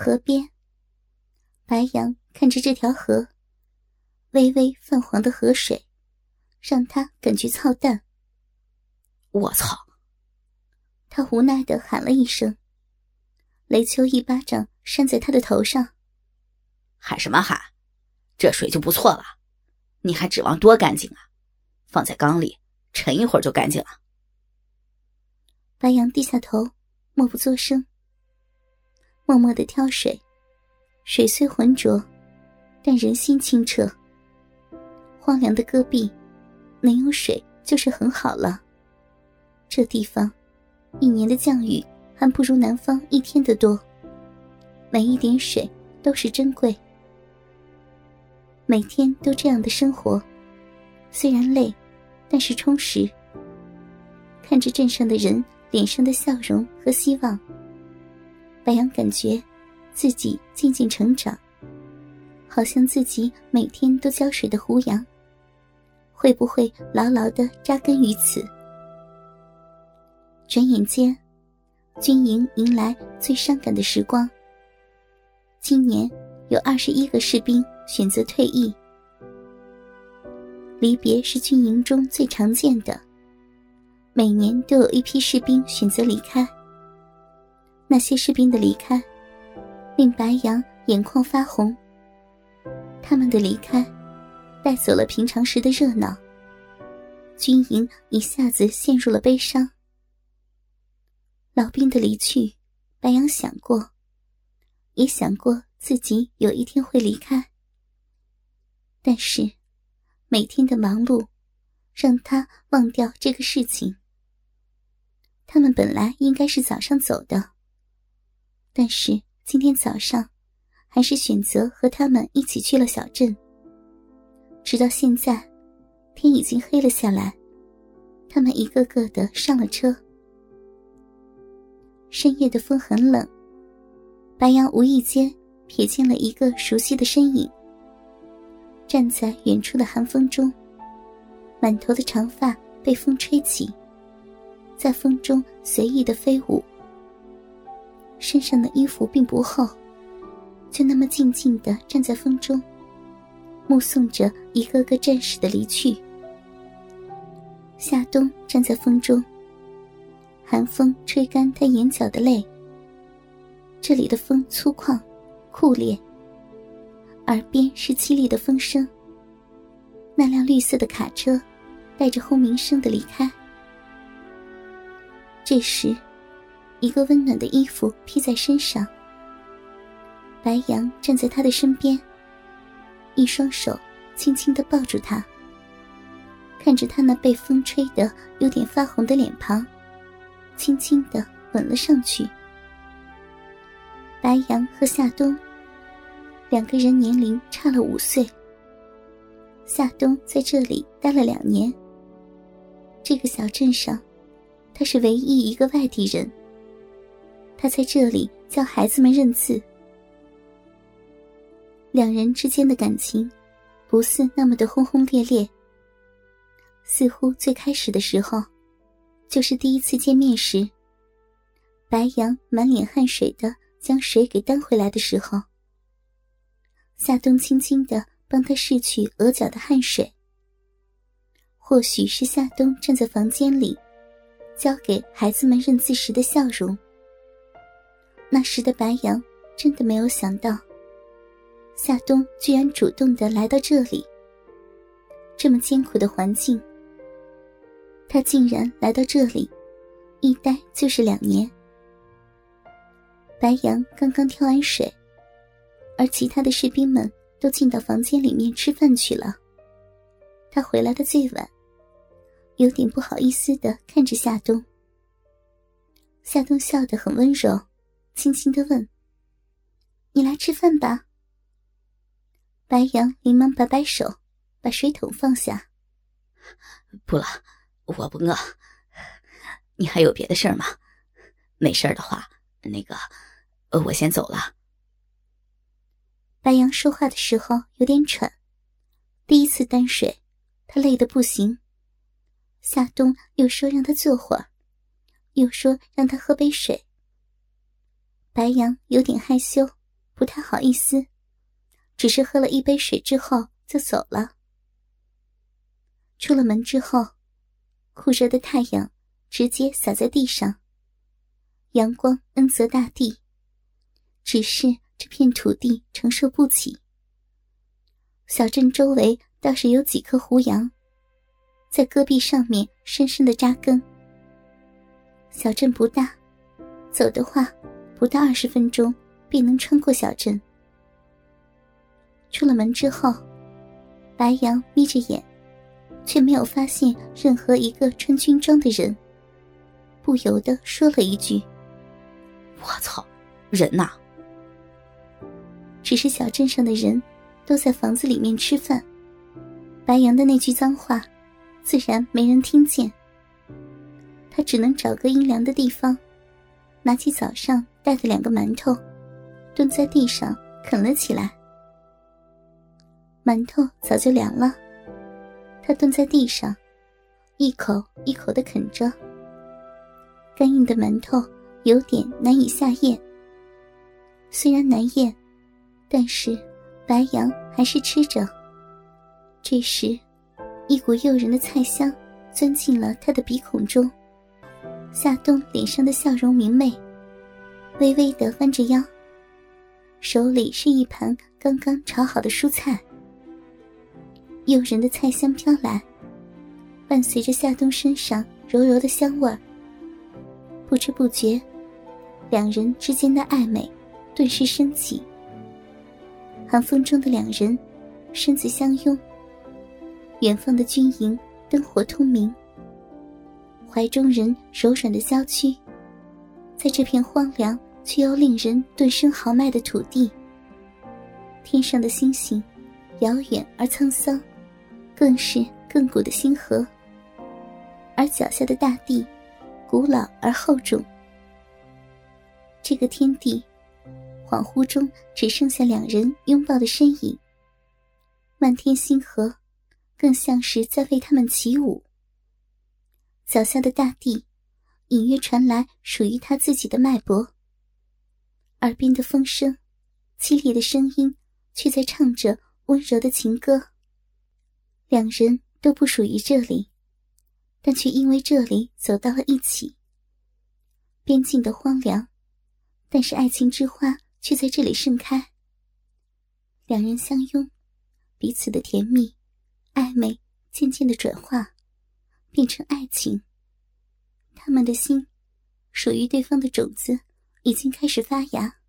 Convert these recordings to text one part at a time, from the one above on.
河边，白杨看着这条河，微微泛黄的河水，让他感觉操蛋。我操！他无奈的喊了一声。雷秋一巴掌扇在他的头上。喊什么喊？这水就不错了，你还指望多干净啊？放在缸里沉一会儿就干净了。白杨低下头，默不作声，默默的挑水。水虽浑浊，但人心清澈。荒凉的戈壁，没有水就是很好了。这地方，一年的降雨还不如南方一天的多。每一点水都是珍贵。每天都这样的生活，虽然累，但是充实。看着镇上的人脸上的笑容和希望，白杨感觉自己渐渐成长，好像自己每天都浇水的胡杨，会不会牢牢的扎根于此？转眼间，军营迎来最伤感的时光。今年有二十一个士兵。选择退役，离别是军营中最常见的。每年都有一批士兵选择离开。那些士兵的离开，令白杨眼眶发红。他们的离开，带走了平常时的热闹。军营一下子陷入了悲伤。老兵的离去，白杨想过，也想过自己有一天会离开。但是，每天的忙碌，让他忘掉这个事情。他们本来应该是早上走的，但是今天早上，还是选择和他们一起去了小镇。直到现在，天已经黑了下来，他们一个个的上了车。深夜的风很冷，白杨无意间瞥见了一个熟悉的身影。站在远处的寒风中，满头的长发被风吹起，在风中随意的飞舞。身上的衣服并不厚，就那么静静的站在风中，目送着一个个战士的离去。夏冬站在风中，寒风吹干他眼角的泪。这里的风粗犷、酷烈。耳边是凄厉的风声。那辆绿色的卡车，带着轰鸣声的离开。这时，一个温暖的衣服披在身上。白杨站在他的身边，一双手轻轻的抱住他，看着他那被风吹得有点发红的脸庞，轻轻的吻了上去。白杨和夏冬。两个人年龄差了五岁。夏冬在这里待了两年。这个小镇上，他是唯一一个外地人。他在这里教孩子们认字。两人之间的感情，不似那么的轰轰烈烈。似乎最开始的时候，就是第一次见面时，白杨满脸汗水的将水给端回来的时候。夏冬轻轻的帮他拭去额角的汗水。或许是夏冬站在房间里，教给孩子们认字时的笑容。那时的白杨真的没有想到，夏冬居然主动的来到这里。这么艰苦的环境，他竟然来到这里，一待就是两年。白杨刚刚挑完水。而其他的士兵们都进到房间里面吃饭去了。他回来的最晚，有点不好意思的看着夏冬。夏冬笑得很温柔，轻轻的问：“你来吃饭吧。”白杨连忙摆摆手，把水桶放下：“不了，我不饿。你还有别的事儿吗？没事的话，那个，我先走了。”白杨说话的时候有点喘，第一次担水，他累得不行。夏冬又说让他坐会儿，又说让他喝杯水。白杨有点害羞，不太好意思，只是喝了一杯水之后就走了。出了门之后，酷热的太阳直接洒在地上，阳光恩泽大地，只是这片土地承受不起。小镇周围倒是有几棵胡杨，在戈壁上面深深的扎根。小镇不大，走的话不到二十分钟便能穿过小镇。出了门之后，白杨眯着眼。却没有发现任何一个穿军装的人，不由得说了一句：“我操，人呐！”只是小镇上的人都在房子里面吃饭，白杨的那句脏话，自然没人听见。他只能找个阴凉的地方，拿起早上带的两个馒头，蹲在地上啃了起来。馒头早就凉了。他蹲在地上，一口一口的啃着。干硬的馒头有点难以下咽。虽然难咽，但是白杨还是吃着。这时，一股诱人的菜香钻进了他的鼻孔中。夏冬脸上的笑容明媚，微微的弯着腰，手里是一盘刚刚炒好的蔬菜。诱人的菜香飘来，伴随着夏冬身上柔柔的香味儿。不知不觉，两人之间的暧昧顿时升起。寒风中的两人，身子相拥。远方的军营灯火通明，怀中人柔软的娇躯，在这片荒凉却又令人顿生豪迈的土地。天上的星星，遥远而沧桑。更是亘古的星河，而脚下的大地，古老而厚重。这个天地，恍惚中只剩下两人拥抱的身影。漫天星河，更像是在为他们起舞。脚下的大地，隐约传来属于他自己的脉搏。耳边的风声，凄厉的声音，却在唱着温柔的情歌。两人都不属于这里，但却因为这里走到了一起。边境的荒凉，但是爱情之花却在这里盛开。两人相拥，彼此的甜蜜、暧昧渐渐的转化，变成爱情。他们的心，属于对方的种子已经开始发芽。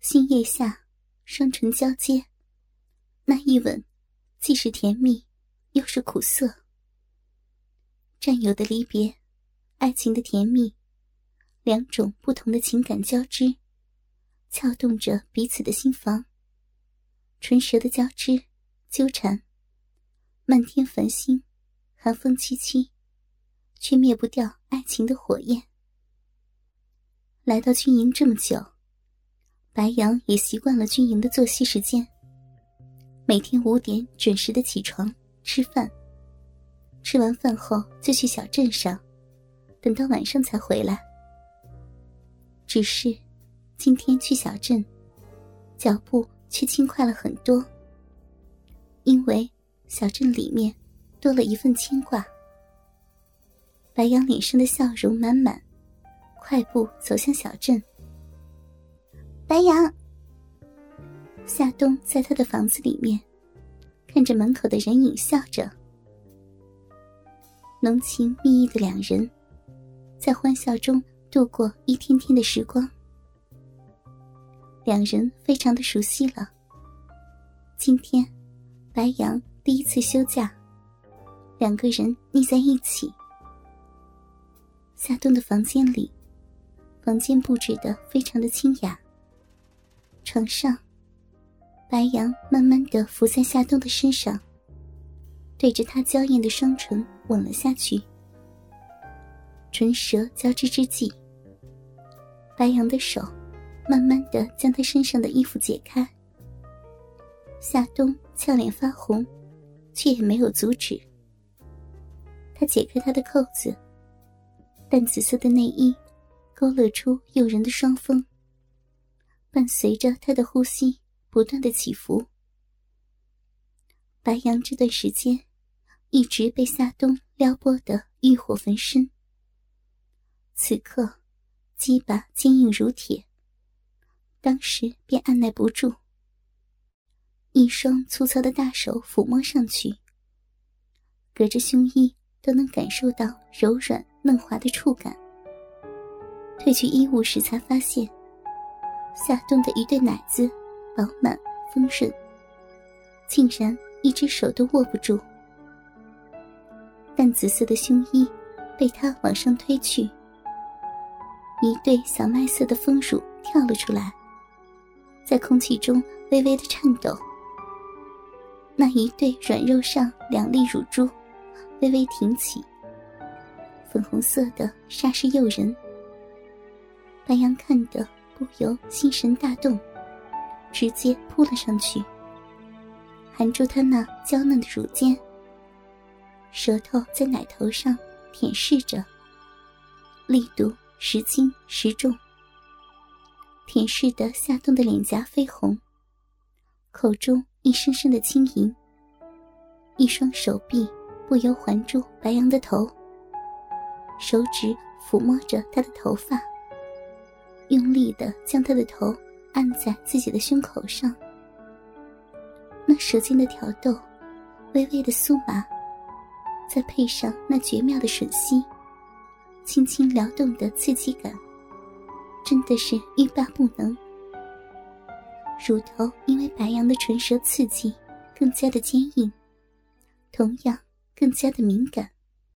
星夜下，双唇交接，那一吻。既是甜蜜，又是苦涩。战友的离别，爱情的甜蜜，两种不同的情感交织，撬动着彼此的心房。唇舌的交织、纠缠，漫天繁星，寒风凄凄，却灭不掉爱情的火焰。来到军营这么久，白杨也习惯了军营的作息时间。每天五点准时的起床吃饭，吃完饭后就去小镇上，等到晚上才回来。只是今天去小镇，脚步却轻快了很多，因为小镇里面多了一份牵挂。白杨脸上的笑容满满，快步走向小镇。白杨。夏冬在他的房子里面，看着门口的人影，笑着。浓情蜜意的两人，在欢笑中度过一天天的时光。两人非常的熟悉了。今天，白杨第一次休假，两个人腻在一起。夏冬的房间里，房间布置的非常的清雅。床上。白杨慢慢的伏在夏冬的身上，对着他娇艳的双唇吻了下去。唇舌交织之际，白杨的手慢慢的将他身上的衣服解开。夏冬俏脸发红，却也没有阻止。他解开他的扣子，淡紫色的内衣勾勒出诱人的双峰。伴随着他的呼吸不断的起伏。白羊这段时间一直被夏冬撩拨的欲火焚身，此刻鸡巴坚硬如铁，当时便按耐不住，一双粗糙的大手抚摸上去，隔着胸衣都能感受到柔软嫩滑的触感。褪去衣物时，才发现夏冬的一对奶子饱满丰润，竟然。一只手都握不住，淡紫色的胸衣被他往上推去，一对小麦色的丰乳跳了出来，在空气中微微的颤抖。那一对软肉上两粒乳珠微微挺起，粉红色的煞是诱人。白羊看得不由心神大动，直接扑了上去。含住他那娇嫩的乳尖，舌头在奶头上舔舐着，力度时轻时重。舔舐的夏冬的脸颊绯红，口中一声声的轻吟，一双手臂不由环住白羊的头，手指抚摸着他的头发，用力的将他的头按在自己的胸口上。那舌尖的挑逗，微微的酥麻，再配上那绝妙的吮吸，轻轻撩动的刺激感，真的是欲罢不能。乳头因为白羊的唇舌刺激，更加的坚硬，同样更加的敏感。